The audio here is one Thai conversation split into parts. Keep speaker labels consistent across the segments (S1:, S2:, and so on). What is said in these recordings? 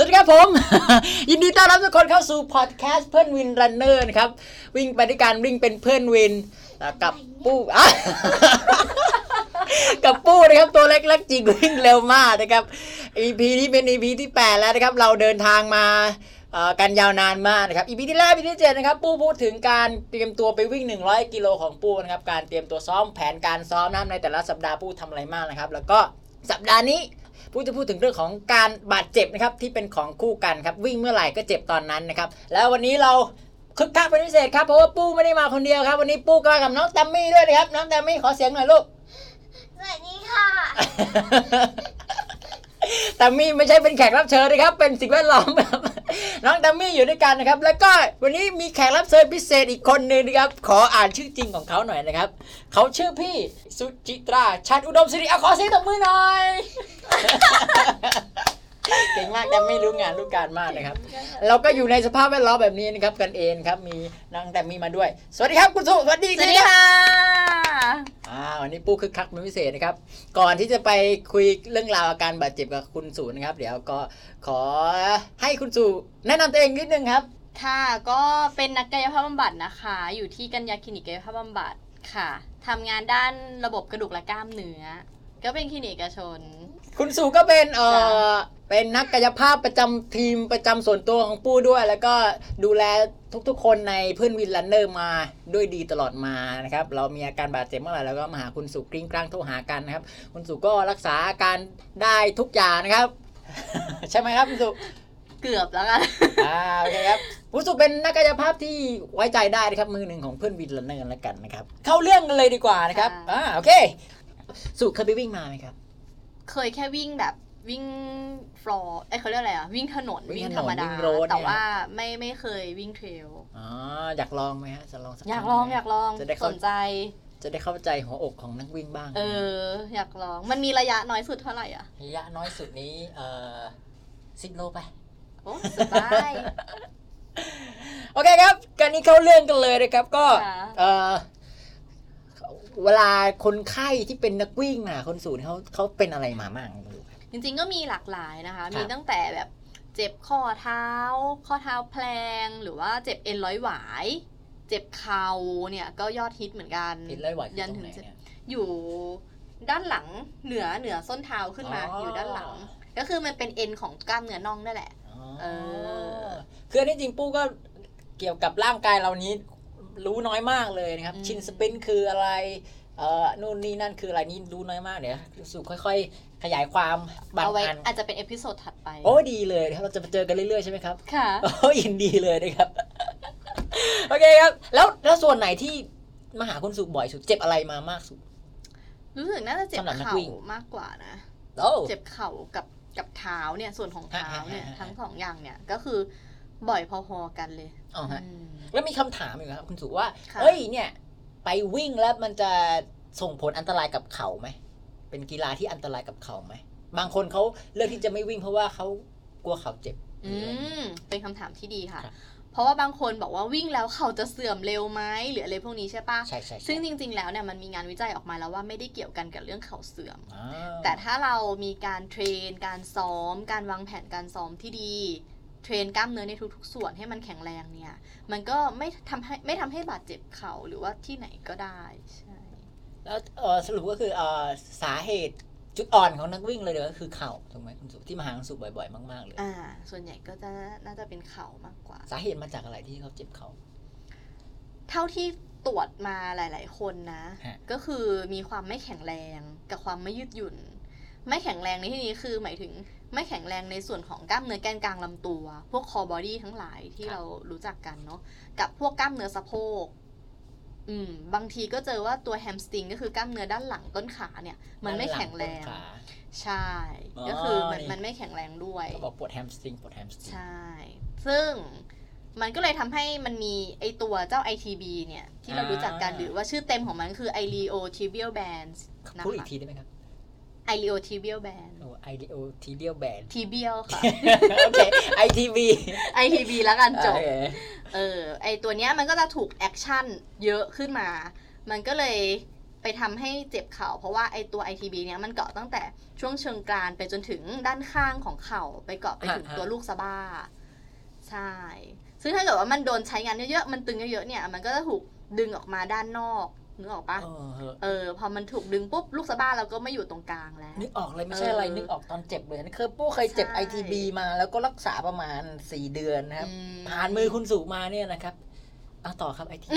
S1: สวัสดีครับผม ยินดีต้อนรับทุกคนเข้าสู่พอดแคสต์เพื่อนวินรันเนอร์นะครับ วิ่งไปด้วยกันวิ่งเป็นเพื่อนวินกับปู้อะกับปู้นะครับตัวเล็กๆจริงวิ่งเร็วมากนะครับ EP นี้เป็น EP ที่ 8 แล้วนะครับ เราเดินทางมากันยาวนานมากนะครับ EP ที่แรก EP ที่7นะครับปู้พูดถึงการเตรียมตัวไปวิ่ง 100 กิโลของปู้นะครับการเตรียมตัวซ้อมแผนการซ้อมนะครับในแต่ละสัปดาห์ปู้ทำอะไรมากนะครับ แล้วก็สัปดาห์นี้ ผู้จะพูดถึงเรื่องของการบาดเจ็บนะครับที่เป็นของคู่กันครับวิ่งเมื่อไหร่ก็เจ็บตอนนั้นนะครับแล้ววันนี้เราคึกคักเป็นพิเศษครับเพราะว่าปู้ไม่ได้มาคนเดียวครับ วันนี้ปู้ก็มากับน้องแตมมี่ด้วยนะครับน้องแตมมี่ขอเสียงหน่อยลูก
S2: สวัสดีค่ะ
S1: แตมมี่ไม่ใช่เป็นแขกรับเชิญนะครับ เป็นสิ่งแวดล้อมครับน้องแตมมี่อยู่ด้วยกันนะครับ แล้วก็วันนี้มีแขกรับเชิญพิเศษอีกคนหนึ่งนะครับ ขออ่านชื่อจริงของเขาหน่อยนะครับ เขาชื่อพี่สุจิตราชัดอุดมศิริเอาขอเสียงตบมือหน่อย เก่งมากแตมมี่รู้งานรู้การมากนะครับ เราก็อยู่ในสภาพแวดล้อมแบบนี้นะครับกันเองครับมีนางแตมมี่มาด้วย สวัสดีครับคุณสุสวัสดี
S2: สวัสดีค่ะ
S1: อ่าวันนี้ปูคึกคักเป็นพิเศษนะครับ ก่อนที่จะไปคุยเรื่องราวอาการบาดเจ็บกับคุณสุนะครับ เดี๋ยวก็ขอให้คุณสุแนะนำตัวเองนิดนึงครับ
S2: ค่ะก็เป็นนักกายภาพบำบัดนะคะ อยู่ที่กัญญาคลินิกกายภาพบำบัดค่ะทำงานด้านระบบกระดูกและกล้ามเนื้อก็เป็นคลินิกเอกชน
S1: คุณสุก็เป็นเอ
S2: จ้
S1: อเป็นนักกายภาพประจำทีมประจำส่วนตัวของปูด้วย แล้วก็ดูแลทุกๆ คนในเพื่อนวินรันเนอร์มาด้วยดีตลอดมานะครับ เรามีอาการบาดเจ็บเมื่อไหร่เราก็มาหาคุณสุกริ๊งกร๊างโทรหากันนะครับ คุณสุก็รักษาอาการได้ทุกอย่างนะครับ ใช่ไหมครับคุณสุ
S2: เกือบแล้วกัน
S1: อ่าโอเคครับคุณสุเป็นนักกายภาพที่ไว้ใจได้นะครับมือหนึ่งของเพื่อนวินรันเนอร์แล้วกันนะครับ เข้าเรื่องกันเลยดีกว่านะครับ
S2: ค่ะ
S1: อ่าโอเค สุเคยไปวิ่งมาไหมครับ
S2: เคยแค่วิ่งแบบวิ่งฟลอร์เอ้ยเขาเรียกอะไรอะวิ่งถนน
S1: วิ่
S2: วิ่
S1: ง
S2: ง
S1: ถนน
S2: ธรรมดา
S1: วิ่ง road เนี่ย
S2: แต่ว่าไม่ไม่เคยวิ่ง trail
S1: อ๋ออยากลองไหมฮะจะลองสัก
S2: อยาก
S1: ครั้
S2: ลอง
S1: ไหม
S2: อยากลอง
S1: จะได้
S2: ส
S1: เข้า
S2: นใจ
S1: จะได้เข้าใจหัวอกของนักวิ่งบ้าง
S2: เออ อยากลองมันมีระยะน้อยสุดเท่าไหร่อะ
S1: ระยะน้อยสุดนี้เอ่อสิบโลไป
S2: โอ้สบาย
S1: โอเคครับการนี้เข้าเรื่องกันเลยนะครับก็
S2: ค่ะ
S1: เออ เวลาคนไข้ที่เป็นนักวิ่งน่ะ คนสูนเขาเขาเป็นอะไรมาบ้างไม่รู้ครับ
S2: จริงๆก็มีหลากหลายนะคะ
S1: ครับ
S2: มีตั้งแต่แบบเจ็บข้อเท้า ข้อเท้าแพลง หรือว่าเจ็บเอ็นร้อยหวาย เจ็บเข่าเนี่ยก็ยอดฮิตเหมือนกัน
S1: เอ็นร้อยหวายคือ
S2: ยัน
S1: ตรงไหน
S2: นะ
S1: เนี่ย
S2: อยู่ด้านหลังเหนือเหนือส้นเท้าขึ้นมา
S1: อ๋ออ
S2: อยู่ด้านหลัง ก็คือมันเป็นเอ็นของกล้ามเนื้อน่องนั่นแหละ
S1: อ๋อ
S2: เออ
S1: คืออันนี้จริงปู้ก็เกี่ยวกับร่างกายเรานี้ รู้น้อยมากเลยนะครับ
S2: อืม
S1: shin splint คืออะไรเอ่อนู่นนี่นั่นคืออะไรนี่รู้น้อยมากเดี๋ยวสุค่อยๆ ขยายความบาง
S2: เอาไว้
S1: อัน
S2: อาจจะเป็น episode ถัดไป
S1: โอ้ดีเลยนะครับเราจะมาเจอกันเรื่อยๆใช่ไหมครับ
S2: ค่ะ
S1: โอ้ยินดีเลยนะครับโอเคครับ แล้วแล้วส่วนไหนที่มาหาคุณสุบ่อยสุดเจ็บอะไรมามากสุด
S2: รู้สึกน่าจะเจ็บ
S1: สำหรับนัก
S2: เข่า
S1: วิ่ง
S2: มากกว่านะ
S1: โอ้
S2: เจ็บเข่ากับกับเท้าเนี่ยส่วนของเท้าเนี่ย
S1: ฮะฮะฮะ
S2: ทั้งสองอย่างเนี่ยก็คือ บ่อยพอๆกันเลย
S1: อ๋อฮะ
S2: อืม
S1: แล้วมีคำถามอีกครับคุณสุว่า
S2: ค่ะ
S1: เอ้ยเนี่ย ไปวิ่งแล้วมันจะส่งผลอันตรายกับเข่าไหมเป็นกีฬาที่อันตรายกับเข่าไหมบางคนเขาเลือกที่จะไม่วิ่งเพราะว่าเขากลัวเข่าเจ็บ
S2: อืมเป็นคำถามที่ดีค่ะ
S1: ครับ
S2: เพราะว่าบางคนบอกว่าวิ่งแล้วเขาจะเสื่อมเร็วไหมหรืออะไรพวกนี้ใช่ปะ
S1: ใช่ใช่ใช่
S2: ซึ่งจริง ๆ แล้วเนี่ยมันมีงานวิจัยออกมาแล้วว่าไม่ได้เกี่ยวกันกับเรื่องเข่าเสื่อม
S1: อ่า
S2: แต่ถ้าเรามีการเทรน การซ้อม การวางแผนการซ้อมที่ดี เทรนกล้ามเนื้อในทุกๆ ส่วนให้มันแข็งแรงเนี่ย มันก็ไม่ทำให้ไม่ทำให้บาดเจ็บเข่าหรือว่าที่ไหนก็ได้ใช่
S1: แล้วเอ่อสรุปก็คือเอ่อสาเหตุจุดอ่อนของนักวิ่งเลยเดี๋ยวก็คือเข่าถูกไหมคุณสุที่มาหาคุณสุบ่อยๆ มากๆเลย
S2: อ่า ส่วนใหญ่ก็จะน่าจะเป็นเข่ามากกว่า
S1: สาเหตุมาจากอะไรที่เขาเจ็บเข่า
S2: เท่าที่ตรวจมาหลาย ๆ คนนะ
S1: ฮะ
S2: ก็คือมีความไม่แข็งแรงกับความไม่ยืดหยุ่น ไม่แข็งแรงในที่นี้คือหมายถึง ไม่แข็งแรงในส่วนของกล้ามเนื้อแกนกลางลำตัว พวกคอบอดี้ทั้งหลายที่เรารู้จักกันเนาะกับพวกกล้ามเนื้อสะโพกอืมบางทีก็เจอว่าตัวแฮมสตริงก็คือกล้ามเนื้อด้านหลังต้นขาเนี่ย มันไม่แข็งแรง
S1: ด้านหลัต้นขา
S2: ใช่
S1: อ๋อ
S2: ก็คือมัน
S1: นี่
S2: มันไม่แข็งแรงด้วย
S1: เขาบอกปวดแฮมสตริงปวดแฮมสตริง
S2: ใช่ ซึ่งมันก็เลยทำให้มันมีไอตัวเจ้า ITB เนี่ย ที่เรารู้จักกัน
S1: อ่า
S2: หรือว่าชื่อเต็มของมันคือ iliotibial bands นะ
S1: พูดอีก
S2: คะ
S1: ทีได้ไหมครับ
S2: iliotibial band
S1: โอ้ไอเดโอทีเดียลแบน
S2: tibial ค่ะ
S1: โอเค ITV
S2: ITB แล้วกันจบ
S1: โอเค
S2: เออ ไอตัวเนี้ยมันก็จะถูก action เยอะขึ้นมา มันก็เลยไปทำให้เจ็บเข่า เพราะว่าไอตัว ITB เนี้ยมันเกาะตั้งแต่ช่วงเชิงกรานไปจนถึงด้านข้างของเข่าไปเกาะไปถึง
S1: ฮะฮะ
S2: ตัวลูกสะบ้า ใช่ ซึ่งถ้าเกิดว่ามันโดนใช้งานเยอะๆ มันตึงเยอะๆ เนี่ย มันก็จะถูกดึงออกมาด้านนอก นึกออกปะ
S1: เออเหอะ
S2: เออ พอมันถูกดึงปุ๊บลูกสะบ้าเราก็ไม่อยู่ตรงกลางแล้ว
S1: นึกออกเลยไม่ใช่อะไร
S2: เออ
S1: นึกออกตอนเจ็บเลยนี่คือปู้เคยเจ็บ
S2: ใช่
S1: ITB มาแล้วก็รักษาประมาณ 4 เดือนนะครับ
S2: อืม
S1: ผ่านมือคุณสุมาเนี่ยนะครับเอาต่อครับ ITB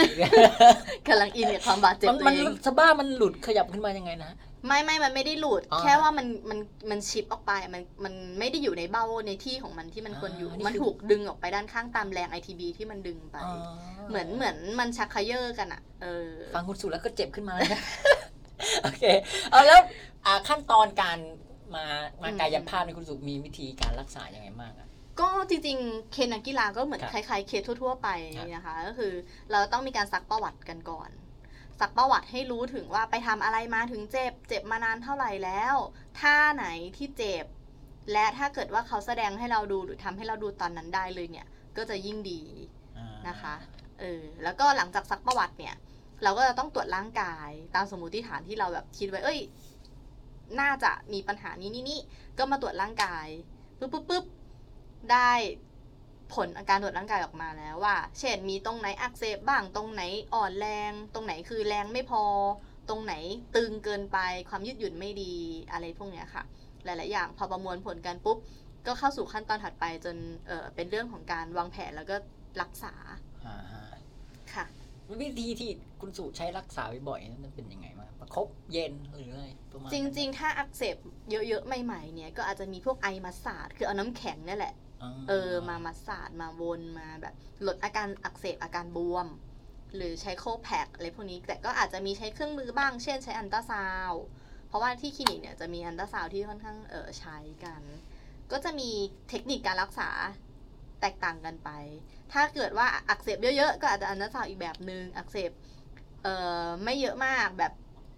S2: กำลังอินกับความบาดเจ็บ
S1: มัน
S2: ตัว
S1: มัน
S2: เอง
S1: สะบ้ามันหลุดขยับขึ้นมายังไงนะ
S2: ไม่ไม่มันไม่ได้หลุด
S1: อ๋อ
S2: แค่ว่ามันมันมันชิปออกไปมันมันไม่ได้อยู่ในเบ้าในที่ของมันที่มันควรอยู่
S1: อ่านี่
S2: มัน
S1: คือ
S2: ถูกดึงออกไปด้านข้างตามแรง ITB ที่มันดึงไป
S1: อ๋อ
S2: เหมือนเหมือนมันชักเขยอกันอะเออ
S1: ฟังคุณสุแล้วก็เจ็บขึ้นมาเลยนะ โอเค เอาแล้วอ่าขั้นตอนการมามา
S2: อืม
S1: กายภาพในยคุณสุมีวิธีการรักษายังไงบ้างอะ
S2: ก็จริงๆ เคนนักกีฬาก็เหมือน
S1: ครับ
S2: คล้ายๆ เคสทั่ว ๆ ไป
S1: ครับ
S2: นะคะ ก็คือเราต้องมีการซักประวัติกันก่อน ซักประวัติให้รู้ถึงว่าไปทำอะไรมาถึงเจ็บ เจ็บมานานเท่าไหร่แล้วท่าไหนที่เจ็บ และถ้าเกิดว่าเขาแสดงให้เราดูหรือทำให้เราดูตอนนั้นได้เลยเนี่ย ก็จะยิ่งดีนะคะเออแล้วก็หลังจากซักประวัติเนี่ย เราก็จะต้องตรวจร่างกาย ตามสมมติฐานที่เราแบบคิดไว้เอ้ย น่าจะมีปัญหานี้นี่นี่ก็มาตรวจร่างกายปุ๊บปุ๊บปุ๊บได้ ผลอาการตรวจร่างกายออกมาแล้วว่า เช่นมีตรงไหนอักเสบบ้างตรงไหนอ่อนแรง ตรงไหนคือแรงไม่พอ ตรงไหนตึงเกินไปความยืดหยุ่นไม่ดีอะไรพวกเนี้ยค่ะ หลาย ๆ อย่างพอประมวลผลกันปุ๊บ ก็เข้าสู่ขั้นตอนถัดไปจนเออเป็นเรื่องของการวางแผนแล้วก็รักษา
S1: อ่าฮะ
S2: ค่ะ
S1: วิธีที่คุณสุใช้รักษาบ่อยๆนั้นมันเป็นยังไงบ้างประคบเย็นหรืออะไรประมาณ
S2: จริง ๆ ถ้าอักเสบเยอะๆใหม่ๆเนี่ยก็อาจจะมีพวกไอมัสสาดคือเอาน้ำแข็งเนี่ยแหละ
S1: ๆ
S2: เออมามัสสาดมาวนมาแบบลดอาการอักเสบอาการบวม หรือใช้โคแพคอะไรพวกนี้แต่ก็อาจจะมีใช้เครื่องมือบ้าง เช่นใช้อันตราซาวเพราะว่าที่คลินิกเนี่ยจะมีอันตราซาวที่ค่อนข้างเออใช้กัน ก็จะมีเทคนิคการรักษาแตกต่างกันไป ถ้าเกิดว่าอักเสบเยอะๆก็อาจจะอันตราซาวอีกแบบหนึ่งอักเสบเออไม่เยอะมากแบบ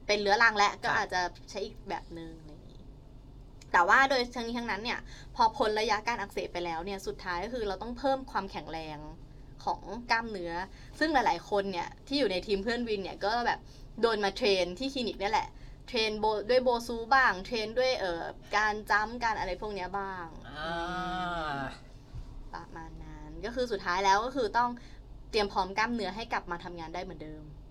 S2: เป็นเรื้อรังและก็อาจจะใช้อีกแบบหนึ่ง แต่ว่าโดยทั้งนี้ทั้งนั้นเนี่ยพอพ้นระยะการอักเสบไปแล้วเนี่ยสุดท้ายก็คือเราต้องเพิ่มความแข็งแรงของกล้ามเนื้อ ซึ่งหลาย ๆ คนเนี่ยที่อยู่ในทีมเพื่อนวินเนี่ยก็แบบโดนมา train ที่คลินิกนี่แหละ train โบด้วย BOSU บ้าง train ด้วยเอ่อการ jump การอะไรพวกเนี้ยบ้าง
S1: อ่า
S2: ประมาณนั้นก็คือสุดท้ายแล้วก็คือต้องเตรียมพร้อมกล้ามเนื้อให้กลับมาทำงานได้เหมือนเดิม
S1: อ่า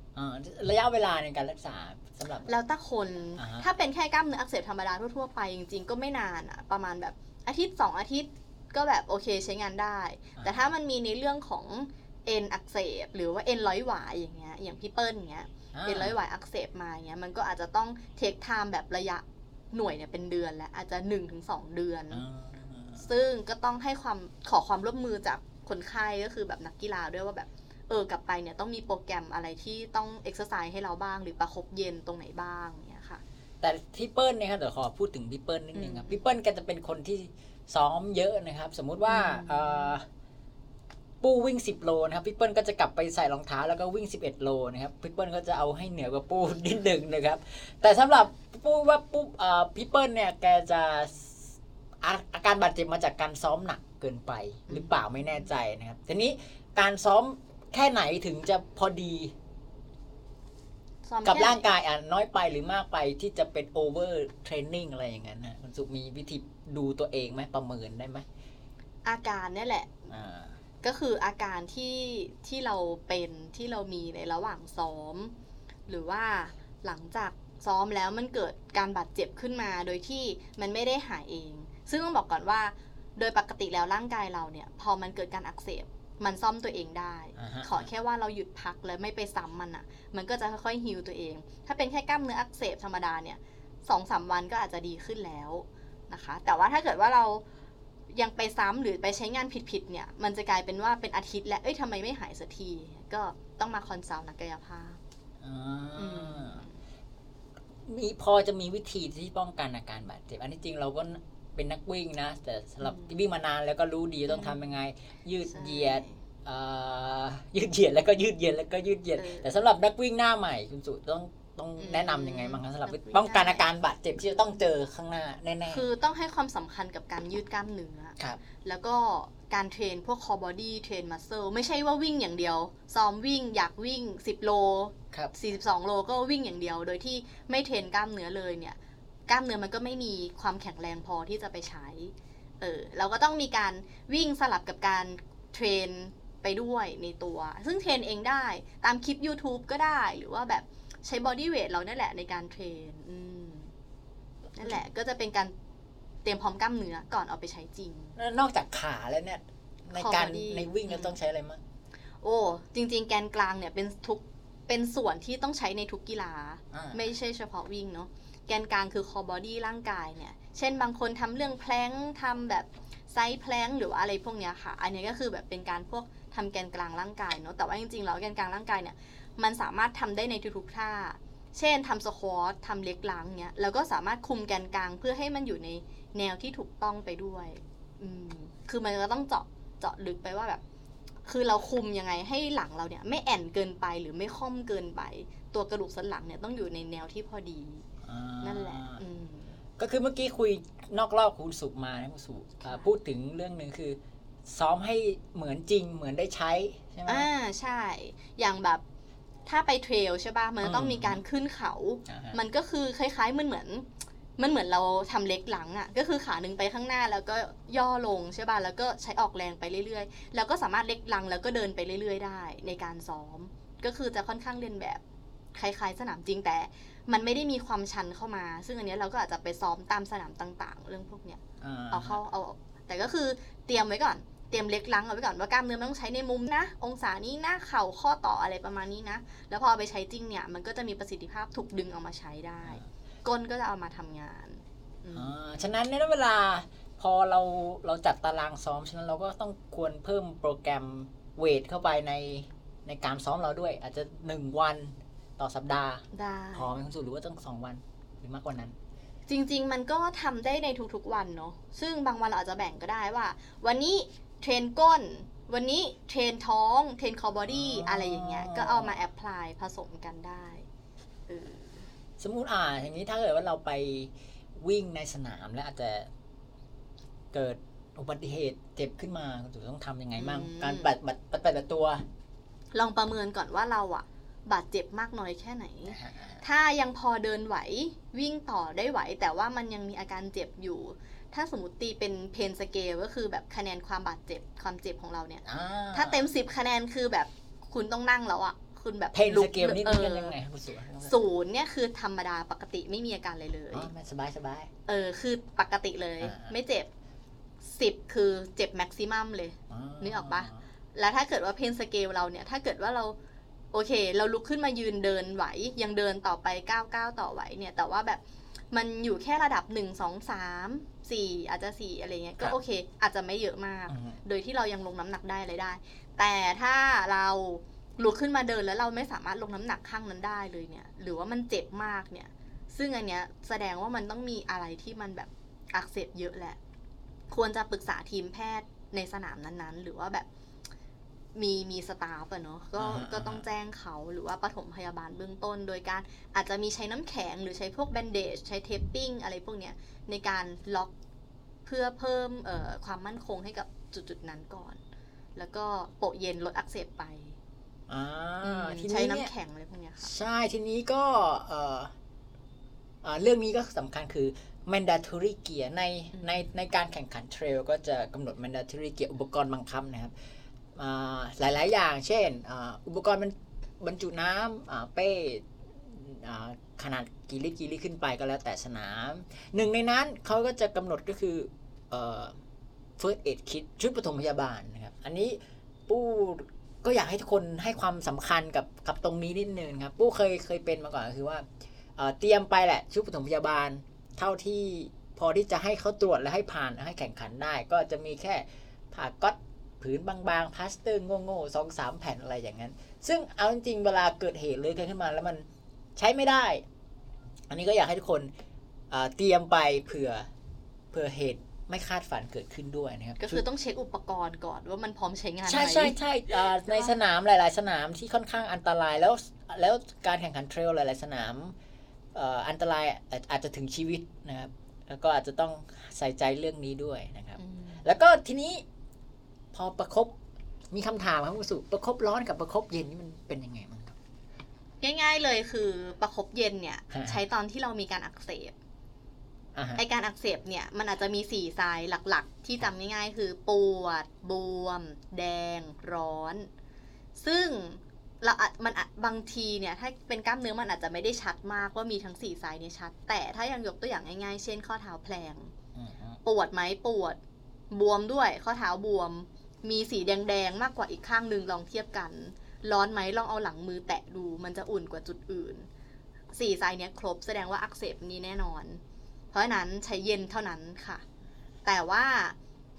S1: ระยะเวลาในการรักษาสำหรับ
S2: แล้วแต่คน
S1: อ่าฮะ
S2: ถ้าเป็นแค่กล้ามเนื้ออักเสบธรรมดาทั่วๆไปจริงๆ ก็ไม่นานอะประมาณแบบอาทิตย์สองอาทิตย์ก็แบบโอเคใช้งานได้ แต่ถ้ามันมีในเรื่องของเอ็นอักเสบหรือว่าเอ็นร้อยหวายอย่างเงี้ย อย่างพี่เปิ้ลอย่างเงี้ย เอ็นร้อยหวายอักเสบมาอย่างเงี้ย มันก็อาจจะต้อง take time แบบระยะหน่วยเนี่ยเป็นเดือนแล้วอาจจะ1นถึงสเดือน
S1: อ่า
S2: ซึ่งก็ต้องให้ความขอความร่วมมือจากคนไข้ก็คือแบบนักกีฬาด้วยว่าแบบ เออกลับไปเนี่ยต้องมีโปรแกรมอะไรที่ต้องเอ็กซ์ไซส์ให้เราบ้าง หรือประคบเย็นตรงไหนบ้างเนี่ยค่ะ
S1: แต่พี่เปิ้ลเนี่ยครับเดี๋ยวขอพูดถึงพี่เปิ้ลนิดนึงครับ
S2: อืม
S1: พี่เปิ้ลแกจะเป็นคนที่ซ้อมเยอะนะครับ สมมุติว่า
S2: อืม
S1: เอ่อปูวิ่ง 10 โลนะครับพี่เปิ้ลก็จะกลับไปใส่รองเท้าแล้วก็วิ่ง 11 โลนะครับพี่เปิ้ลก็จะเอาให้เหนือกว่าปูนิดหนึ่งนะครับ แต่สำหรับปูว่าปูเอ่อพี่เปิ้ลเนี่ยแกจะอาอาการบาดเจ็บมาจากการซ้อมหนักเกินไปหรือเปล่าไม่แน่ใจนะครับทีนี้การซ้อม แค่ไหนถึงจะพอดี
S2: ซ้อม
S1: กับ
S2: แค่
S1: ร่างกายอะน้อยไปหรือมากไปที่จะเป็น overtraining อะไรอย่างนั้นนะคุณสุมีวิธีดูตัวเองไหมประเมินได้ไหม
S2: อาการเนี่ยแหละ
S1: อ่า
S2: ก็คืออาการที่ที่เราเป็นที่เรามีในระหว่างซ้อม หรือว่าหลังจากซ้อมแล้วมันเกิดการบาดเจ็บขึ้นมาโดยที่มันไม่ได้หายเอง ซึ่งต้องบอกก่อนว่า โดยปกติแล้วร่างกายเราเนี่ย พอมันเกิดการอักเสบ มันซ่อมตัวเองได้
S1: อ่าฮะ
S2: ขอแค่ว่าเราหยุดพักและไม่ไปซ้ำมันอะ่ะ มันก็จะค่อยๆฮิวตัวเอง ถ้าเป็นแค่กล้ามเนื้ออักเสบธรรมดาเนี่ยสองสามวันก็อาจจะดีขึ้นแล้วนะคะ แต่ว่าถ้าเกิดว่าเรายังไปซ้ำหรือไปใช้งานผิดๆเนี่ย มันจะกลายเป็นว่าเป็นอาทิตย์แล้ว เอ้ยทำไมไม่หายสักที ก็ต้องมา consult นักกายภาพ
S1: อ่า
S2: อืม
S1: มีพอจะมีวิธีที่ป้องกันอาการบาดเจ็บ อันนี้จริงเราก็ เป็นนักวิ่งนะ แต่สำหรับที่วิ่งมานานแล้วก็รู้ดีว่าต้องทำยังไง ยืด
S2: ใช่
S1: เหยียดเอ่อยืดเหยียดแล้วก็ยืดเหยียดแล้วก็ยืดเหยียด
S2: เออ
S1: แต่สำหรับนักวิ่งหน้าใหม่คุณสุต้องต้อง
S2: อืม
S1: แนะนำยังไงบ้างครับสำหรับ
S2: นักวิ่ง
S1: ป้องกัน
S2: ได้
S1: อาการบาดเจ็บที่จะต้องเจอข้างหน้าแน่ๆ
S2: คือต้องให้ความสำคัญกับการยืดกล้ามเนื้อ
S1: ครับ
S2: แล้วก็การเทรนพวก core body เทรน muscle ไม่ใช่ว่าวิ่งอย่างเดียว ซ้อมวิ่งอยากวิ่ง 10 โล
S1: ครับ
S2: 42 โลก็วิ่งอย่างเดียว โดยที่ไม่เทรนกล้ามเนื้อเลยเนี่ย กล้ามเนื้อมันก็ไม่มีความแข็งแรงพอที่จะไปใช้ เออเราก็ต้องมีการวิ่งสลับกับการเทรนไปด้วยในตัว ซึ่งเทรนเองได้ตามคลิป YouTube ก็ได้หรือว่าแบบใช้ body weight เรานั่นแหละในการเทรนอืมนั่นแหละก็จะเป็นการเตรียมพร้อมกล้ามเนื้อก่อนเอาไปใช้จริง
S1: นอกจากขาแล้วเนี่ย ในการ
S2: Core body
S1: ในวิ่งเราต้องใช้อะไรมั้ง
S2: โอ้จริง ๆ แกนกลางเนี่ยเป็นทุกเป็นส่วนที่ต้องใช้ในทุกกีฬา
S1: อ่า
S2: ไม่ใช่เฉพาะวิ่งเนาะ แกนกลางคือ core body ร่างกายเนี่ย เช่นบางคนทำเรื่องแพลงทำแบบside plank หรือว่าอะไรพวกเนี้ยค่ะ อันนี้ก็คือแบบเป็นการพวกทำแกนกลางร่างกายเนาะ แต่ว่าจริงๆแล้วแกนกลางร่างกายเนี่ย มันสามารถทำได้ในทุกๆท่า เช่นทำ squat ทำ leg lunge เนี้ย แล้วก็สามารถคุมแกนกลางเพื่อให้มันอยู่ในแนวที่ถูกต้องไปด้วย อืม คือมันก็ต้องเจาะ เจาะลึกไปว่าแบบ คือเราคุมยังไงให้หลังเราเนี่ย ไม่แอ่นเกินไปหรือไม่ค่อมเกินไป ตัวกระดูกสันหลังเนี่ยต้องอยู่ในแนวที่พอดี นั่นแหละอืม
S1: ก็คือเมื่อกี้คุยนอกรอบคุณสุมานะคุณสุอ่าพูดถึงเรื่องหนึ่งคือ ซ้อมให้เหมือนจริงเหมือนได้ใช้ใช่ไหม
S2: อ่าใช่ อย่างแบบถ้าไปเทรลใช่ป่ะมันก็ต้อง
S1: อืม
S2: มีการขึ้นเขา
S1: อ่าฮะ
S2: มันก็คือคล้ายๆมันเหมือน มันเหมือนเราทำเล็กหลังอะ่ะ ก็คือขาหนึ่งไปข้างหน้าแล้วก็ย่อลงใช่ป่ะแล้วก็ใช้ออกแรงไปเรื่อยๆ แล้วก็สามารถเล็กหลังแล้วก็เดินไปเรื่อย ๆ ได้ ในการซ้อม ก็คือจะค่อนข้างเรียนแบบคล้ายๆ สนามจริงแต่ มันไม่ได้มีความชันเข้ามา ซึ่งอันเนี้ยเราก็อาจจะไปซ้อมตามสนามต่าง ๆ เรื่องพวกเนี้ยเอาเข้าเอาออกแต่ก็คือเตรียมไว้ก่อน เตรียมเล็กลังเอาไว้ก่อนว่ากล้ามเนื้อมันต้องใช้ในมุมนะ องศานี้นะเข่าข้อต่ออะไรประมาณนี้นะ แล้วพอเอาไปใช้จริงเนี่ยมันก็จะมีประสิทธิภาพถูกดึงเอามาใช้ได้ ก้นก็จะเอามาทำงานอืม
S1: อ่าฉะนั้นในเวลาพอเราเราจัดตารางซ้อมฉะนั้นเราก็ต้องควรเพิ่มโปรแกรมweight เข้าไปในในการซ้อมเราด้วย อาจจะหนึ่งวัน ต่อสัปดาห์
S2: ได้
S1: พอไหมคุณสุหรือว่าต้องสองวันหรือมากกว่านั้น
S2: จริง ๆ มันก็ทำได้ในทุกๆวันเนาะซึ่งบางวันเราอาจจะแบ่งก็ได้ว่า วันนี้ train ก้น วันนี้ train ท้อง train core body อ๋อ
S1: ออะ
S2: ไรอย่างเงี้ยก็เอามา apply ผสมกันได้เออ
S1: สมมุติอ่าอย่างนี้ถ้าเกิดว่าเราไปวิ่งในสนามแล้วอาจจะเกิดอุบัติเหตุเจ็บขึ้นมาคุณสุต้องทำยังไงบ้าง
S2: อืม
S1: การปฏิบัติปฏิบัติตัว
S2: ลองประเมินก่อนว่าเราอะ บาดเจ็บมากน้อยแค่ไหน
S1: นะฮะ
S2: ถ้ายังพอเดินไหววิ่งต่อได้ไหว แต่ว่ามันยังมีอาการเจ็บอยู่ ถ้าสมมติตีเป็น pain scale ก็คือแบบคะแนนความบาดเจ็บความเจ็บของเราเนี่ย
S1: อ่
S2: ถ้าเต็มสิบคะแนนคือแบบคุณต้องนั่งแล้วอะคุณแบบ
S1: pain scale นี่เอนี่
S2: อ
S1: ยังไงครับคุณสุ
S2: ศูนย์เนี่ยคือธรรมดาปกติไม่มีอาการอะไรเลย
S1: อ๋อไม่สบายสบาย
S2: เออคือปกติเลย
S1: อ่า
S2: ไม่เจ็บสิบคือเจ็บแม็กซิมัมเลยนึกออกปะแล้วถ้าเกิดว่าเพนสเกลเราเนี่ย ถ้าเกิดว่าเรา โอเค เราลุกขึ้นมายืนเดินไหว ยังเดินต่อไปก้าวก้าวต่อไหวเนี่ย แต่ว่าแบบมันอยู่แค่ระดับหนึ่งสองสามสี่อาจจะสี่อะไรเงี้ย ก็โอเค อาจจะไม่เยอะมาก
S1: อืม
S2: โดยที่เรายังลงน้ำหนักได้อะไรได้ แต่ถ้าเราลุกขึ้นมาเดินแล้วเราไม่สามารถลงน้ำหนักข้างนั้นได้เลยเนี่ย หรือว่ามันเจ็บมากเนี่ย ซึ่งอันเนี้ยแสดงว่ามันต้องมีอะไรที่มันแบบอักเสบเยอะแหละ ควรจะปรึกษาทีมแพทย์ในสนามนั้นๆ หรือว่าแบบ มีมีสตาฟอะเนาะก็
S1: อ่าฮะ
S2: ก็ต้องแจ้งเขาหรือว่าปฐมพยาบาลเบื้องต้น โดยการอาจจะมีใช้น้ำแข็งหรือใช้พวกแบนเดจใช้เทปปิ้งอะไรพวกเนี้ยในการล็อกเพื่อเพิ่มเอ่อความมั่นคงให้กับจุดๆนั้นก่อน แล้วก็โปะเย็นลดอักเสบไป
S1: อ่า
S2: อืม
S1: ที
S2: ใช้
S1: นี้
S2: น้ำ
S1: เนี่ย
S2: แข็งอะไรพวกเนี้ยค่ะ
S1: ใช่ทีนี้ก็เอ่ออ่าเรื่องนี้ก็สำคัญคือ mandatory gear ใน
S2: อืม
S1: ในในการแข่งขันเทรลก็จะกำหนด mandatory gear อุปกรณ์บังคับนะครับอ่า หลาย ๆ อย่าง เช่น อุปกรณ์บรรจุน้ำเป้ขนาดกี่ลิตรกี่ลิตรขึ้นไปก็แล้วแต่สนาม หนึ่งในนั้นเขาก็จะกำหนดก็คือเอ่อ first aid kit ชุดปฐมพยาบาลนะครับ อันนี้ปู้ก็อยากให้ทุกคนให้ความสำคัญกับกับตรงนี้นิดนึงครับปู้เคยเคยเป็นมาก่อนคือว่าเอ่อเตรียมไปแหละชุดปฐมพยาบาล เท่าที่พอที่จะให้เขาตรวจและให้ผ่านให้แข่งขันได้ ก็จะมีแค่ผ่าก๊อต ผืนบางๆพลาสเตอร์โง่ๆสองสามแผ่นอะไรอย่างนั้น ซึ่งเอาจริงๆเวลาเกิดเหตุเลยขึ้นมาแล้วมันใช้ไม่ได้ อันนี้ก็อยากให้ทุกคนเอ่อเตรียมไปเผื่อเผื่อเหตุไม่คาดฝันเกิดขึ้นด้วยนะครับ
S2: ก็คือต้องเช็คอุปกรณ์ก่อนว่ามันพร้อมใช้งานไหม
S1: ใช่ใช่ใช่อ่าในสนามหลาย ๆ สนามที่ค่อนข้างอันตรายแล้วแล้วการแข่งขันเทรลหลาย ๆ สนามเอ่ออันตรายอาจอาจจะถึงชีวิตนะครับ แล้วก็อาจจะต้องใส่ใจเรื่องนี้ด้วยนะครับ
S2: อืม
S1: แล้วก็ทีนี้ พอประคบมีคำถามครับคุณสุประคบร้อนกับประคบเย็นนี่มันเป็นยังไงบ้างครับ
S2: ง่ายๆเลยคือประคบเย็นเนี่ย
S1: ฮะ
S2: ใช้ตอนที่เรามีการอักเสบ
S1: อ่าฮะ
S2: ไอการอักเสบเนี่ยมันอาจจะมีสี่ไซน์หลักๆ ที่จำง่ายๆ คือปวด บวม แดง ร้อน ซึ่งเราอาจมันอาจบางทีเนี่ยถ้าเป็นกล้ามเนื้อมันอาจจะไม่ได้ชัดมากว่ามีทั้งสี่ไซน์เนี่ยชัด แต่ถ้ายังยกตัวอย่างง่ายๆ เช่น ข้อเท้าแพลง
S1: อืมฮึ
S2: ปวดไหมปวด บวมด้วย ข้อเท้าบวม มีสีแดงๆมากกว่าอีกข้างหนึ่งลองเทียบกัน ร้อนไหมลองเอาหลังมือแตะดู มันจะอุ่นกว่าจุดอื่นสี่ไซส์เนี้ยครบแสดงว่าอักเสบนี้แน่นอน เพราะฉะนั้นใช้เย็นเท่านั้นค่ะ แต่ว่า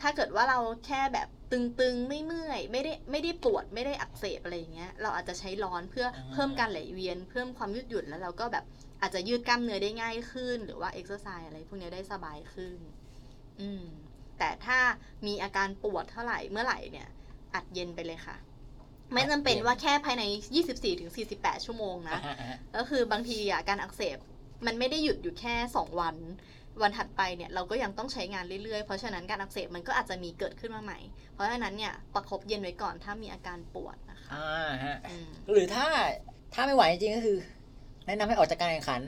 S2: ถ้าเกิดว่าเราแค่แบบตึงๆ ไม่เมื่อย ไม่ได้ไม่ได้ปวดไม่ได้อักเสบอะไรอย่างเงี้ย เราอาจจะใช้ร้อนเพื่อเพิ่มการไหลเวียน เพิ่มความยืดหยุ่นแล้วเราก็แบบอาจจะยืดกล้ามเนื้อได้ง่ายขึ้น หรือว่าเอ็กซ์ไซส์อะไรพวกเนี้ยได้สบายขึ้น อืม แต่ถ้ามีอาการปวดเท่าไหร่เมื่อไหร่เนี่ย อัดเย็นไปเลยค่ะ ไม่จำเป็นว่าแค่ภายใน 24-48 ชั่วโมงนะ
S1: อ่าฮะอ่าฮะ
S2: ก็คือบางทีอะการอักเสบมันไม่ได้หยุดอยู่แค่ 2 วัน วันถัดไปเนี่ยเราก็ยังต้องใช้งานเรื่อยๆ เพราะฉะนั้นการอักเสบมันก็อาจจะมีเกิดขึ้นมาใหม่ เพราะฉะนั้นเนี่ยประคบเย็นไว้ก่อนถ้ามีอาการปวดนะคะ
S1: อ่าฮะ
S2: อืม
S1: หรือถ้าถ้าไม่ไหวจริงๆก็คือ แนะนำให้ออกจากการแข่งขัน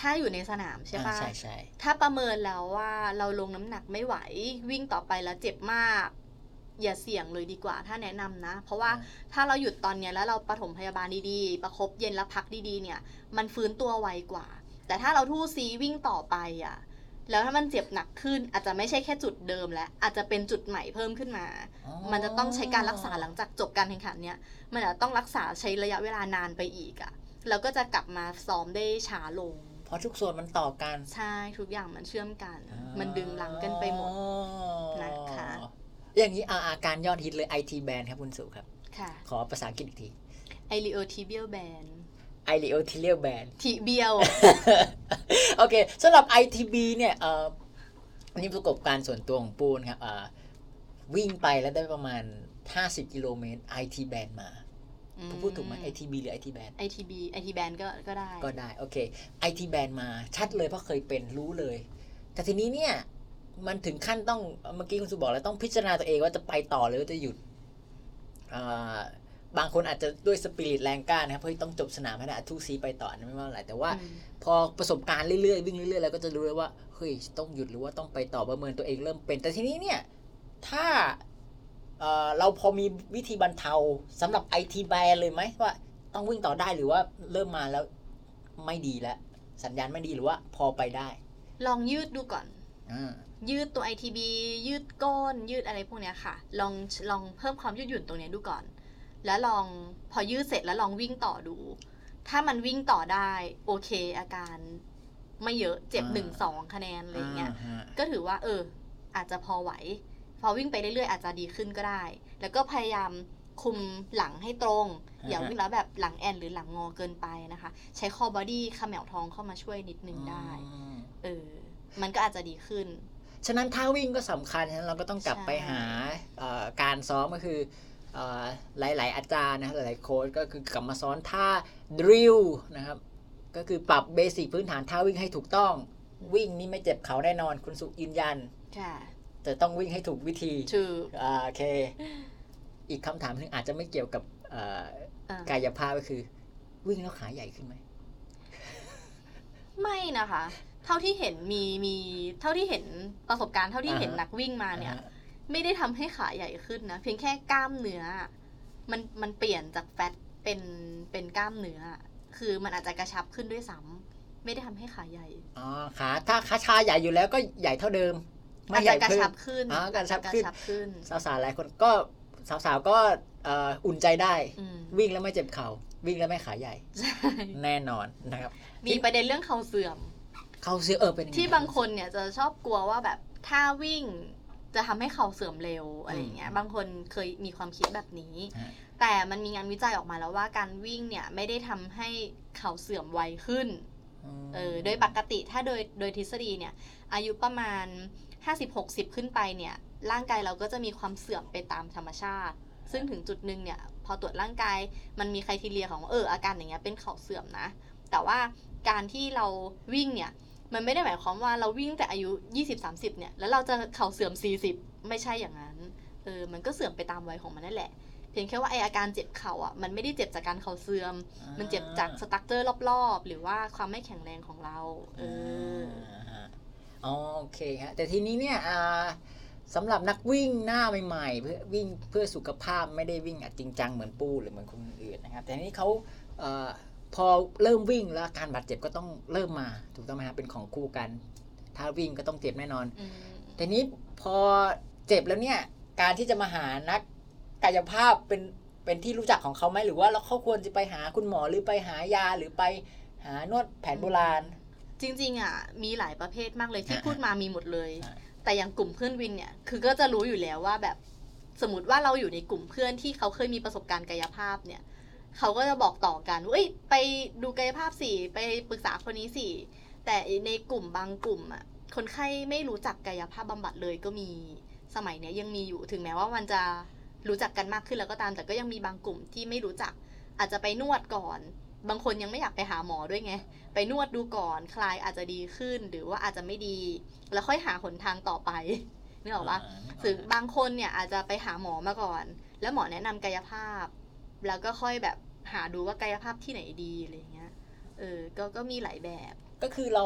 S2: ถ้าอยู่ในสนามใช่
S1: อ่า
S2: ปะ
S1: ใช่ใช่
S2: ถ้าประเมินแล้วว่าเราลงน้ำหนักไม่ไหว วิ่งต่อไปแล้วเจ็บมาก อย่าเสี่ยงเลยดีกว่า ถ้าแนะนำนะ เพราะว่าถ้าเราหยุดตอนเนี้ยแล้วเราปฐมพยาบาลดีๆ ประคบเย็นแล้วพักดีๆ เนี่ย มันฟื้นตัวไวกว่า แต่ถ้าเราทู่ซีวิ่งต่อไปอะแล้วถ้ามันเจ็บหนักขึ้นอาจจะไม่ใช่แค่จุดเดิมแล้วอาจจะเป็นจุดใหม่เพิ่มขึ้นมา
S1: อ๋อ
S2: มันจะต้องใช้การรักษาหลังจากจบการแข่งขันเนี่ย มันอาจจะต้องรักษาใช้ระยะเวลานานไปอีกอะ แล้วก็จะกลับมาซ้อมได้ช้าลง
S1: เพราะทุกส่วนมันต่อกัน
S2: ใช่ทุกอย่างมันเชื่อมกัน มันดึงหลังกันไปหมด
S1: อ๋อ
S2: นะคะ
S1: อย่างนี้อาอาการยอดฮิตเลย IT band ครับคุณสุครับ
S2: ค่ะ
S1: ขอภาษาอังกฤษอีกที
S2: ไอริโอทีเบียลแบน
S1: i l e o t i l i a l band
S2: ทีเบียล
S1: โอเคสำหรับ ITB เนี่ยเอ่ออันนี้ประสบการณ์ส่วนตัวของปูนะครับเอ่อวิ่งไปแล้วได้ประมาณ 50 กิโลเมตร IT band มาผม พูดถูกไหม ITB หรือ IT band
S2: ITB IT band ก็ก็ได้
S1: ก็ได้ โอเค IT band มาชัดเลยเพราะเคยเป็นรู้เลย แต่ทีนี้เนี่ย มันถึงขั้นต้องเมื่อกี้คุณสุบอกแล้วต้องพิจารณาตัวเองว่าจะไปต่อหรือว่าจะหยุดอ่าบางคนอาจจะด้วยสปิริตแรงกล้านะครับเฮ้ยต้องจบสนามให้ได้ทุกซีไปต่ออันนั้นไม่ว่าอะไรแต่ว่า
S2: อืม
S1: พอประสบการณ์เรื่อยๆวิ่งเรื่อยๆแล้วก็จะรู้เลยว่าเฮ้ยต้องหยุดหรือว่าต้องไปต่อประเมินตัวเองเริ่มเป็น แต่ทีนี้เนี่ย ถ้า เอ่อเราพอมีวิธีบรรเทาสำหรับไอทีแบนเลยไหมว่าต้องวิ่งต่อได้หรือว่าเริ่มมาแล้วไม่ดีแล้ว สัญญาณไม่ดีหรือว่าพอไปได้
S2: ลองยืดดูก่อน
S1: อ่า
S2: ยืดตัว ITB ยืดก้น ยืดอะไรพวกเนี้ยค่ะ ลองลองเพิ่มความยืดหยุ่นตรงเนี้ยดูก่อน แล้วลองพอยืดเสร็จแล้วลองวิ่งต่อดู ถ้ามันวิ่งต่อได้ โอเค อาการ ไม่เยอะเจ็บหนึ่งสองคะแนนอะไรอย่างเงี้ยา
S1: ฮะ
S2: ก็ถือว่า เออ อาจจะพอไหว พอวิ่งไปเรื่อยๆอาจจะดีขึ้นก็ได้ แล้วก็พยายามคุมหลังให้ตรง อย่าวิ่งแล้วแบบหลังแอ่นหรือหลังงอเกินไปนะคะ ใช้ core body แขม่วท้องเข้ามาช่วยนิดนึงได้
S1: อืม
S2: เออ มันก็อาจจะดีขึ้น
S1: ฉะนั้นถ้าวิ่งก็สำคัญฉะนั้นเราก็ต้องกลับ
S2: ใช่
S1: ไปหาเอ่อการซ้อมก็คือเอ่อหลาย ๆ อาจารย์นะหลาย ๆ โค้ชก็คือกลับมาสอนท่า drill นะครับ ก็คือปรับ basic พื้นฐานท่าวิ่งให้ถูกต้อง วิ่งนี่ไม่เจ็บเขาแน่นอนคุณสุยืนยัน
S2: ค่ะ
S1: แต่ต้องวิ่งให้ถูกวิธี
S2: ถูก
S1: อ่าโอเค อีกคำถามหนึงอาจจะไม่เกี่ยวกับเอ่อ
S2: อ่ากา
S1: ยภาพก็คือ วิ่งแล้วขาใหญ่ขึ้นไหม
S2: ไม่นะคะ เท่าที่เห็นมีมีเท่าที่เห็นประสบการณ์เท่าที่เห็น
S1: อ่าฮะ
S2: นักวิ่งมาเนี่ย
S1: อ่าฮะ
S2: ไม่ได้ทำให้ขาใหญ่ขึ้นนะเพียงแค่กล้ามเนื้อ มันมันเปลี่ยนจากแฟตเป็นเป็นกล้ามเนื้อ คือมันอาจจะกระชับขึ้นด้วยซ้ำไม่ได้ทำให้ขาใหญ่
S1: อ๋อขาถ้าขาชาใหญ่อยู่แล้วก็ใหญ่เท่าเดิม ไม่
S2: อาจ
S1: ใหญ่
S2: จะกระ
S1: เพิ่
S2: ชั
S1: ม
S2: บขึ้น
S1: อ๋อกระชับ
S2: อาจ
S1: ขึ้น
S2: กระชับขึ้น
S1: สาวๆหลายคนก็สาวๆก็เอ่ออุ่นใจได้
S2: อืม
S1: วิ่งแล้วไม่เจ็บเข่าวิ่งแล้วไม่ขาใหญ่
S2: ใช่
S1: แน่นอนนะครับ
S2: มีประเด็นเรื่องเข่าเสื่อม
S1: เข่าเสียเออเป็นยังไง
S2: ที่บางคนเนี่ยจะชอบกลัวว่าแบบถ้าวิ่งจะทำให้เข่าเสื่อมเร็วอะไรอย่างเงี้ย บางคนเคยมีความคิดแบบนี้
S1: ฮะ
S2: แต่มันมีงานวิจัยออกมาแล้วว่าการวิ่งเนี่ยไม่ได้ทำให้เข่าเสื่อมไวขึ้น
S1: ม
S2: เออ โดยปกติถ้าโดยโดยทฤษฎีเนี่ย อายุประมาณ 50-60 ขึ้นไปเนี่ย ร่างกายเราก็จะมีความเสื่อมไปตามธรรมชาติ ซึ่งถึงจุดหนึ่งเนี่ย พอตรวจร่างกายมันมีใครทีเรียของเอออาการอย่างเงี้ยเป็นเข่าเสื่อมนะ แต่ว่าการที่เราวิ่งเนี่ยมันไม่ได้หมายความว่าเราวิ่งแต่อายุ 20-30 เนี่ย แล้วเราจะเข่าเสื่อม 40 ไม่ใช่อย่างนั้น เออ มันก็เสื่อมไปตามวัยของมันนั่นแหละ เพียงแค่ว่าไออาการเจ็บเข่าอะ มันไม่ได้เจ็บจากการเข่าเสื่อม มันเจ็บจากสตรัคเจอร์รอบๆ หรือว่าความไม่แข็งแรงของเรา เออ
S1: โอเคฮะแต่ทีนี้เนี่ยสำหรับนักวิ่งหน้าใหม่ๆเพื่อวิ่งเพื่อสุขภาพไม่ได้วิ่งจริงจังเหมือนปูหรือเหมือนคนอื่นนะครับ แต่นี้เขาอพอเริ่มวิ่งแล้วการบาดเจ็บก็ต้องเริ่มมาถูกต้องไหมครับเป็นของคู่กัน ถ้าวิ่งก็ต้องเจ็บแน่นอน
S2: อืม
S1: ทีนี้พอเจ็บแล้วเนี่ยการที่จะมาหานักกายภาพเป็นเป็นที่รู้จักของเขาไหมหรือว่าเราเขาควรจะไปหาคุณหมอหรือไปหายาหรือไปหานวดแผนโบราณ
S2: จริงๆอะมีหลายประเภทมากเลยที่
S1: อ่า
S2: พูดมามีหมดเลย
S1: อ่า
S2: แต่อย่างกลุ่มเพื่อนวินเนี่ยคือก็จะรู้อยู่แล้วว่าแบบสมมติว่าเราอยู่ในกลุ่มเพื่อนที่เขาเคยมีประสบการณ์กายภาพเนี่ยเขาก็จะบอกต่อกันว่าเอ้ยไปดูกายภาพสิไปปรึกษาคนนี้สิแต่ในกลุ่มบางกลุ่มอะคนไข้ไม่รู้จักกายภาพบำบัดเลยก็มีสมัยเนี้ยยังมีอยู่ถึงแม้ว่ามันจะรู้จักกันมากขึ้นแล้วก็ตาม แต่ก็ยังมีบางกลุ่มที่ไม่รู้จักอาจจะไปนวดก่อน บางคนยังไม่อยากไปหาหมอด้วยไง ไปนวดดูก่อนคลายอาจจะดีขึ้นหรือว่าอาจจะไม่ดี แล้วค่อยหาหนทางต่อไปนึกออกปะถึงบางคนเนี่ยอาจจะไปหาหมอมาก่อน แล้วหมอแนะนำกายภาพ แล้วก็ค่อยแบบหาดูว่ากายภาพที่ไหนดีอะไรเงี้ยเออก็ก็มีหลายแบบ
S1: ก็คือเรา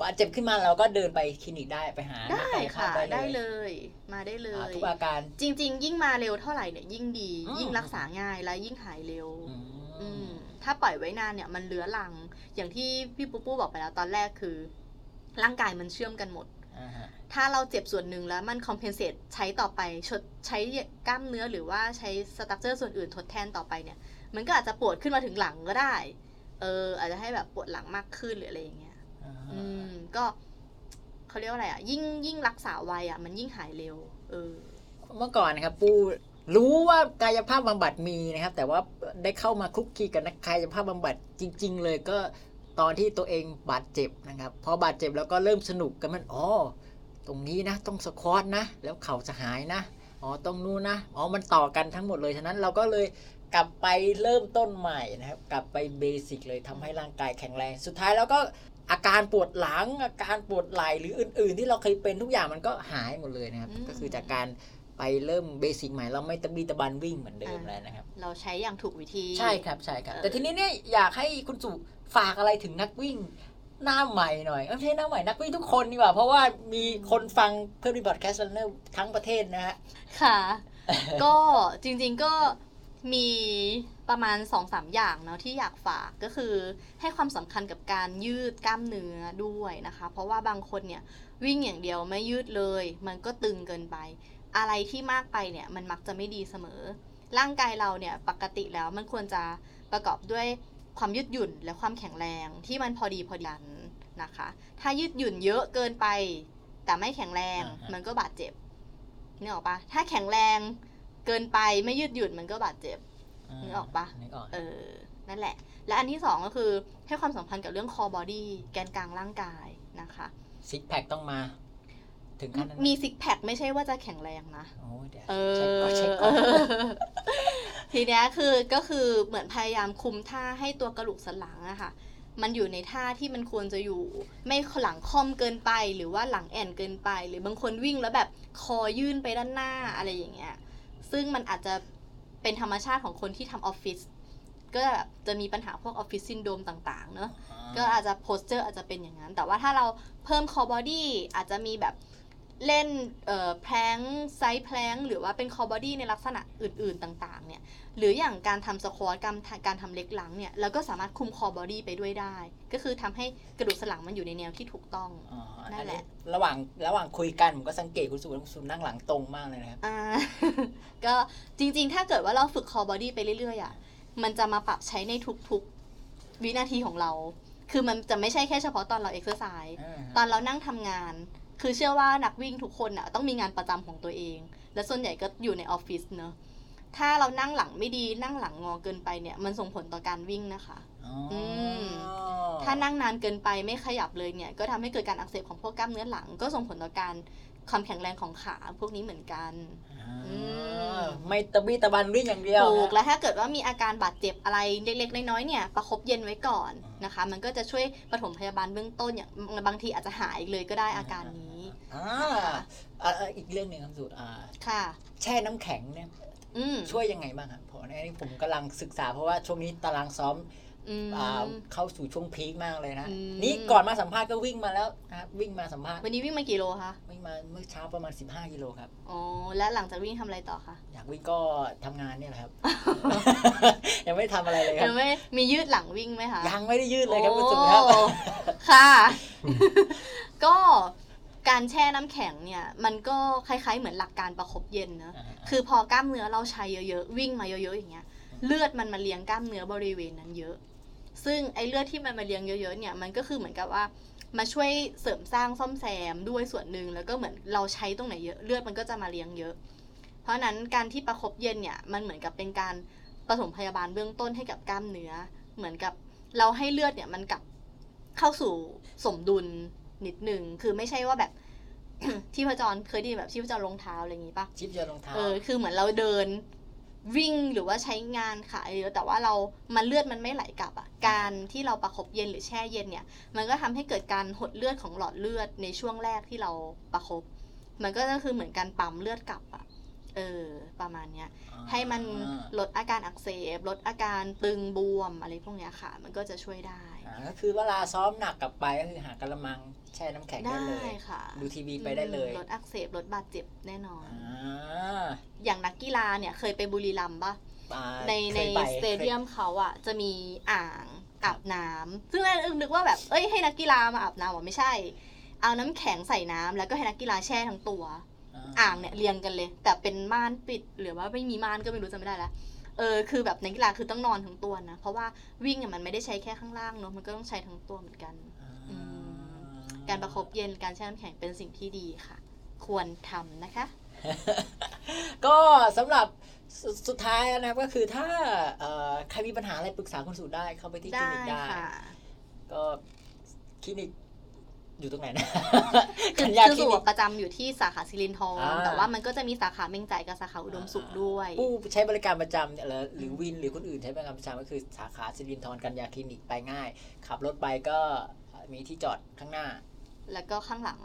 S1: บาดเจ็บขึ้นมาเราก็เดินไปคลินิกได้ไปหา
S2: ได้
S1: นักกายภา
S2: ค่ะ
S1: พ
S2: ได้
S1: เล
S2: เลยยมาได้เล
S1: อ่ายทุกอาการ
S2: จริง ๆ ยิ่งมาเร็วเท่าไหร่เนี่ยยิ่งดี
S1: อืม
S2: ยิ่งรักษาง่ายและยิ่งหายเร็ว
S1: อื
S2: อื
S1: ม
S2: ม ถ้าปล่อยไว้นานเนี่ยมันเลื้อรัง อย่างที่พี่ปุ๊ปูบอกไปแล้วตอนแรกคือ ร่างกายมันเชื่อมกันหมด
S1: อ่าฮะ
S2: ถ้าเราเจ็บส่วนหนึ่งแล้วมันคอมเพนเซตใช้ต่อไปชดใช้กล้ามเนื้อหรือว่าใช้สตรัคเจอร์ส่วนอื่นทดแทนต่อไปเนี่ย มันก็อาจจะปวดขึ้นมาถึงหลังก็ได้ เออ อาจจะให้แบบปวดหลังมากขึ้นหรืออะไรอย่างเงี้ย
S1: อ่าฮะ
S2: อืม ก็เขาเรียกว่าอะไรอะ ยิ่งยิ่งรักษาไวอะ มันยิ่งหายเร็ว เออ
S1: เมื่อก่อนนะครับปู รู้ว่ากายภาพบำบัดมีนะครับ แต่ว่าได้เข้ามาคลุกคลีกับนักกายภาพบำบัดจริง ๆ เลยก็ตอนที่ตัวเองบาดเจ็บนะครับ พอบาดเจ็บแล้วก็เริ่มสนุกกันมันอ๋อตรงนี้นะ ต้อง squat นะ แล้วเข่าจะหายนะอ๋อตรงนู้นนะอ๋อมันต่อกันทั้งหมดเลยฉะนั้นเราก็เลยกลับไปเริ่มต้นใหม่นะครับ กลับไป basic เลยทำให้ร่างกายแข็งแรง สุดท้ายแล้วก็อาการปวดหลังอาการปวดไหล่หรืออื่น ๆ ที่เราเคยเป็นทุกอย่างมันก็หายหมดเลยนะครับ ก็คือจากการ ไปเริ่ม basic ใหม่เราไม่ตะบีตะบันวิ่งเหมือนเดิม
S2: อ่า
S1: แล้วนะครับ
S2: เราใช้อย่างถูกวิธี
S1: ใช่ครับใช่ครับ
S2: เออ
S1: แต่ทีนี้เนี่ยอยากให้คุณสุฝากอะไรถึงนักวิ่งหน้าใหม่หน่อยเอ้ยไม่ใช่หน้าใหม่นักวิ่งทุกคนดีกว่า เพราะว่ามีคนฟังเพื่อนรีพอร์ตแคสต์เนอร์ทั้งประเทศนะฮะ
S2: ค่ะ ก็จริงๆก็มีประมาณ2อสอย่างเนาะที่อยากฝากก็คือให้ความสำคัญกับการยืดกล้ามเนื้อด้วยนะคะ เพราะว่าบางคนเนี่ยวิ่งอย่างเดียวไม่ยืดเลย มันก็ตึงเกินไป อะไรที่มากไปเนี่ยมันมักจะไม่ดีเสมอ ร่างกายเราเนี่ยปกติแล้วมันควรจะประกอบด้วยความยืดหยุ่นและความแข็งแรงที่มันพอดีพอดีกันนะคะ ถ้ายืดหยุ่นเยอะเกินไป แต่ไม่แข็งแรง
S1: อ่าฮะ
S2: มันก็บาดเจ็บนึกออกปะถ้าแข็งแรงเกินไปไม่ยืดหยุ่นมันก็บาดเจ็บนึกออกปะ
S1: นึกออก
S2: เออนั่นแหละ และอันที่สองก็คือให้ความสัมพันธ์กับเรื่อง core body แกนกลางร่างกายนะคะ
S1: ซิกแพคต้องมา ถึงขั้นนั้นไห
S2: มีซิกแพคไม่ใช่ว่าจะแข็งแรงนะ
S1: โอ้ยเดี๋ยว
S2: เอ
S1: เช็คก่อน
S2: อ
S1: เช็คก่อน
S2: ทีเนี้ยคือก็คือเหมือนพยายามคุมท่าให้ตัวกระดูกสันหลังอะค่ะ มันอยู่ในท่าที่มันควรจะอยู่ ไม่หลังค่อมเกินไป หรือว่าหลังแอ่นเกินไป หรือบางคนวิ่งแล้วแบบคอยื่นไปด้านหน้าอะไรอย่างเงี้ยซึ่งมันอาจจะเป็นธรรมชาติของคนที่ทำออฟฟิศก็แบบจะมีปัญหาพวก office syndrome ต่าง ๆ เนอะก็อาจจะ posture อาจจะเป็นอย่างนั้น แต่ว่าถ้าเราเพิ่ม core body อาจจะมีแบบ เล่นเอ่อ plank side plank หรือว่าเป็น core body ในลักษณะอื่นๆต่างๆเนี่ยหรืออย่างการทำ squat การการทำ leg หลังเนี่ยเราก็สามารถคุม core body ไปด้วยได้ ก็คือทำให้กระดูกสันหลังมันอยู่ในแนวที่ถูกต้อง
S1: อ๋ออั
S2: นั่นแหละ
S1: ระหว่างระหว่างคุยกันผมก็สังเกตคุณสุคุณสุนั่งหลังตรงมากเลยนะครับ
S2: อ่าก็จริงๆ ถ้าเกิดว่าเราฝึก core body ไปเรื่อยๆอะมันจะมาปรับใช้ในทุกๆวินาทีของเรา คือมันจะไม่ใช่แค่เฉพาะตอนเราเอ็กซ์ไซส์ตอนเรานั่งทำงาน คือเชื่อว่านักวิ่งทุกคนอะต้องมีงานประจำของตัวเอง และส่วนใหญ่ก็อยู่ในออฟฟิศเนอะถ้าเรานั่งหลังไม่ดีนั่งหลังงอเกินไปเนี่ย มันส่งผลต่อการวิ่งนะคะ
S1: อ๋ออ
S2: มถ้านั่งนานเกินไปไม่ขยับเลยเนี่ย ก็ทำให้เกิดการอักเสบของพวกกล้ามเนื้อหลัง ก็ส่งผลต่อการ ความแข็งแรงของขาพวกนี้เหมือนกันอืม
S1: ไม่ตะบี้ตะบันวิ่งอย่างเดียว
S2: ถูก
S1: นะ
S2: และถ้าเกิดว่ามีอาการบาดเจ็บอะไรเล็กๆน้อยๆเนี่ยประคบเย็นไว้ก่อนนะคะ มันก็จะช่วยปฐมพยาบาลเบื้องต้นอย่างบางทีอาจจะหายเลยก็ได้อาการนี้
S1: อ่าอ่าอ่าอีกเรื่องหนึ่งครับสูตรอ่า
S2: ค่ะ
S1: แช่น้ำแข็งเนี่ย
S2: อืม
S1: ช่วยยังไงบ้างครับผมอันนี้ผมกำลังศึกษาเพราะว่าช่วงนี้ตารางซ้อม
S2: อืม
S1: อ่า เข้าสู่ช่วงพีคมากเลยนะ
S2: อืม
S1: นี่ก่อนมาสัมภาษณ์ก็วิ่งมาแล้วนะครับวิ่งมาสัมภาษณ์
S2: วันนี้วิ่งมากี่โลคะ
S1: วิ่งมาเมื่อเช้าประมาณ 15กิโลครับ
S2: อ๋อและหลังจากวิ่งทำอะไรต่อคะ
S1: อยากวิ่งก็ทำงานเนี่ยแหละครับ ยังไม่ได้ทำอะไรเลยครั
S2: ยั
S1: บ
S2: งไม่มียืดหลังวิ่งไหมคะ
S1: ยังไม่ได้ยืดเลยครับคุณสุครับ
S2: โอ้ค่ะ ก็การแช่น้ำแข็งเนี่ยมันก็คล้ายๆเหมือนหลักการประคบเย็นนะคือพอกล้ามเนื้อเราใช้เยอะๆวิ่งมาเยอะๆอย่างเงี้ยเลือดมันมาเลี้ยงกล้ามเนื้อบริเวณนั้นเยอะ ซึ่งไอ้เลือดที่มันมาเลี้ยงเยอะๆเนี่ยมันก็คือเหมือนกับว่ามาช่วยเสริมสร้างซ่อมแซมด้วยส่วนหนึ่งแล้วก็เหมือนเราใช้ตรงไหนเยอะเลือดมันก็จะมาเลี้ยงเยอะ เพราะฉะนั้นการที่ประคบเย็นเนี่ยมันเหมือนกับเป็นการปฐมพยาบาลเบื้องต้นให้กับกล้ามเนื้อ เหมือนกับเราให้เลือดเนี่ยมันกลับเข้าสู่สมดุลนิดหนึ่งคือไม่ใช่ว่าแบบที่พจรเคยได้ยินแบบที่พจรรองเท้าอะไรอย่างงี้ปะ
S1: ชิปเจอรองเท้า
S2: เออคือเหมือนเราเดิน วิ่งหรือว่าใช้งานขาเยอะแต่ว่าเรามันเลือดมันไม่ไหลกลับอะการที่เราประคบเย็นหรือแช่เย็นเนี่ย มันก็ทำให้เกิดการหดเลือดของหลอดเลือดในช่วงแรกที่เราประคบมันก็คือเหมือนการปั๊มเลือดกลับอะ เออประมาณเนี้ยให้มันลดอาการอักเสบ ลดอาการตึงบวมอะไรพวกเนี้ยค่ะ มันก็จะช่วยได้
S1: อ่าก็คือเวลาซ้อมหนักกลับไปก็คือหากระมังแช่น้ำแข็งได้
S2: ได้
S1: เลย
S2: ค่ะ
S1: ดูทีวีไปได้เลย
S2: อืมลดอักเสบลดบาดเจ็บแน่นอน
S1: อ่า
S2: อย่างนักกีฬาเนี่ยเคยไปบุรีรัมย์ปะ
S1: อ่า
S2: ใน
S1: เค
S2: ใน
S1: ยไป
S2: สเตเดียมเขาอะจะมีอ่างอาบน้ำซึ่งแรกนึกว่าแบบเอ้ยให้นักกีฬามาอาบน้ำวะไม่ใช่ เอาน้ำแข็งใส่น้ำแล้วก็ให้นักกีฬาแช่ทั้งตัว อ่างเนี่ยเรียงกันเลย แต่เป็นม่านปิดหรือว่าไม่มีม่านก็ไม่รู้จำไม่ได้แล้วเออคือแบบนักกีฬาคือต้องนอนทั้งตัวนะ เพราะว่าวิ่งอะมันไม่ได้ใช้แค่ข้างล่างเนอะมันก็ต้องใช้ทั้งตัวเหมือนกันอืมการประคบเย็นการแช่น้ำแข็งเป็นสิ่งที่ดีค่ะ ควรทำนะคะ
S1: ก็สำหรับสุสุดท้ายนะครับก็คือถ้าเอ่อใครมีปัญหาอะไรปรึกษาคุณสูตรได้เข้าไปที่คลิ
S2: ได้
S1: นิกได้
S2: ค่ะ
S1: ก็คลินิก อยู่ตรงไหนนะ
S2: คื
S1: กั
S2: อน
S1: ยา
S2: คือ
S1: คลิ
S2: สู
S1: นิก
S2: ประจำอยู่ที่สาขาสิรินทร
S1: อ่า
S2: แต่ว่ามันก็จะมีสาขาเมงจ่ายกับสาขาอุดมสุขด้วย
S1: ผู้ใช้บริการประจำเนี่ยหรือหรือวินหรือคนอื่นใช้บริการประจำก็คือสาขาสิรินทรกันยาคลินิกไปง่าย ขับรถไปก็มีที่จอดข้างหน้า
S2: แล้วก็ข้างหลัง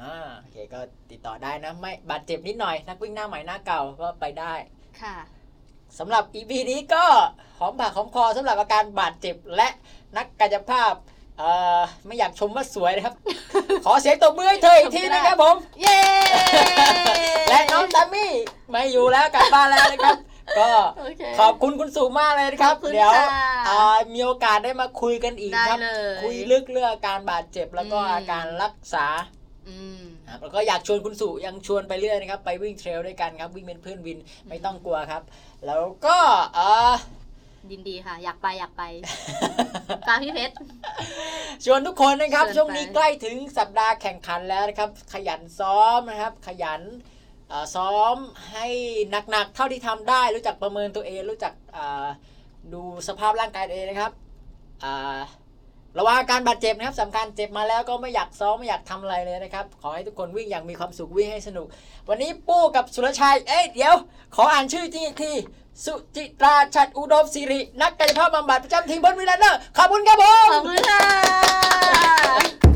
S1: อ่าโอเคก็ติดต่อได้นะไม่บาดเจ็บนิดหน่อย นักวิ่งหน้าใหม่หน้าเก่าก็ไปได้
S2: ค่ะ
S1: สำหรับ EP นี้ก็หอมปากหอมคอสำหรับอาการบาดเจ็บและนักกายภาพเอ่อ ไม่อยากชมว่าสวยนะครับ ขอเสียงตบมือให้เธออีกทีนะครับผม
S2: เย้
S1: และน้องดัมมี่ไม่อยู่แล้วกลับบ้านแล้วนะครับ ก็
S2: โอเค
S1: ขอบคุณคุณสุมากเลยนะครับ
S2: ขอบคุณ
S1: เดี๋ยว
S2: ค่ะ
S1: อ่ามีโอกาสได้มาคุยกันอีก
S2: ได้
S1: ครับ
S2: เลย
S1: คุยลึกเรื่องอาการบาดเจ็บแล้วก็
S2: อืม
S1: อาการรักษา
S2: อืม
S1: ครับแล้วก็อยากชวนคุณสุยังชวนไปเรื่อยนะครับ ไปวิ่งเทรลด้วยกันครับ วิ่งเป็นเพื่อนวินไม่ต้องกลัวครับ แล้วก็เอ่อ
S2: ยินดีค่ะ อยากไปอยากไปตามพี่เพชร
S1: ชวนทุกคนนะครับ
S2: ชวนไป
S1: ช่วงนี้ใกล้ถึงสัปดาห์แข่งขันแล้วนะครับ ขยันซ้อมนะครับ ขยันเอ่อซ้อมให้หนักๆ เท่าที่ทำได้ รู้จักประเมินตัวเอง รู้จักเอ่อดูสภาพร่างกายตัวเองนะครับอ่าระวังอาการบาดเจ็บนะครับสำคัญเจ็บมาแล้วก็ไม่อยากซ้อมไม่อยากทำอะไรเลยนะครับ ขอให้ทุกคนวิ่งอย่างมีความสุขวิ่งให้สนุก วันนี้ปู้กับสุรชัยเอ้ยเดี๋ยว ขออ่านชื่อจริงอีกที สุจิตราชัดอุดมสิริ นักกายภาพบำบัดประจำทีมบนวิลเลอร์ขอบคุณครับผม
S2: ขอบคุณค่ะ